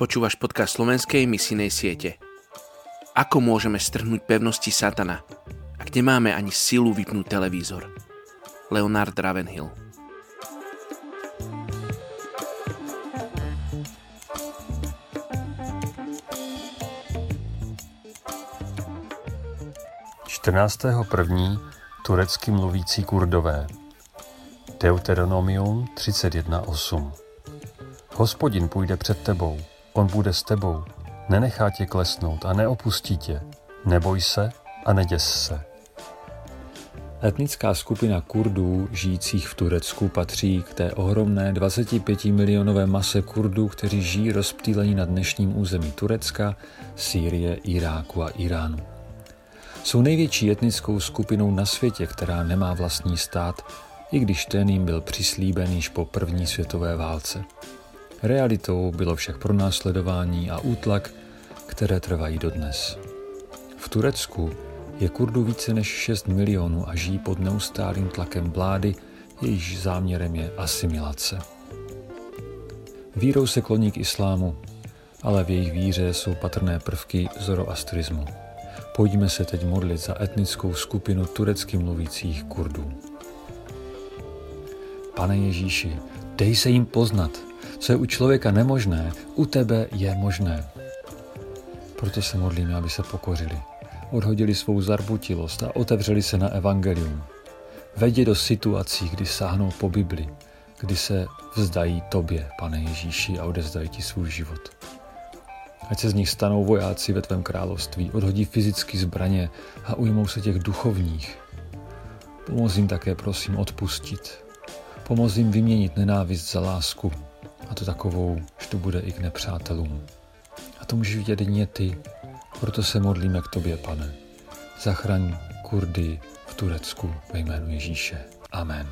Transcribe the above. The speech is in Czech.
Počúvaš podcast slovenskej misijnej siete. Ako môžeme strhnúť pevnosti satana, ak nemáme ani silu vypnúť televízor? Leonard Ravenhill první turecky mluvící kurdové. Deuteronomium 31.8 Hospodin půjde před tebou, on bude s tebou, nenechá tě klesnout a neopustí tě. Neboj se a neděs se. Etnická skupina Kurdů žijících v Turecku patří k té ohromné 25 milionové mase Kurdů, kteří žijí rozptýlení na dnešním území Turecka, Sýrie, Iráku a Iránu. Jsou největší etnickou skupinou na světě, která nemá vlastní stát, i když ten jim byl přislíben již po první světové válce. Realitou bylo však pronásledování a útlak, které trvají dodnes. V Turecku je Kurdů více než 6 milionů a žijí pod neustálým tlakem vlády, jejíž záměrem je asimilace. Vírou se kloní k islámu, ale v jejich víře jsou patrné prvky zoroastrismu. Pojďme se teď modlit za etnickou skupinu turecky mluvících Kurdů. Pane Ježíši, dej se jim poznat – co je u člověka nemožné, u tebe je možné. Proto se modlíme, aby se pokořili. Odhodili svou zarbutilost a otevřeli se na evangelium. Vedě do situací, kdy sáhnou po Bibli, kdy se vzdají tobě, pane Ježíši, a odezdají ti svůj život. Ať se z nich stanou vojáci ve tvém království, odhodí fyzické zbraně a ujmou se těch duchovních. Pomoz jim také, prosím, odpustit. Pomoz jim vyměnit nenávist za lásku, a to takovou, že to bude i k nepřátelům. A to můžeš vidět jedině ty, proto se modlíme k tobě, pane. Zachraň Kurdy v Turecku ve jménu Ježíše. Amen.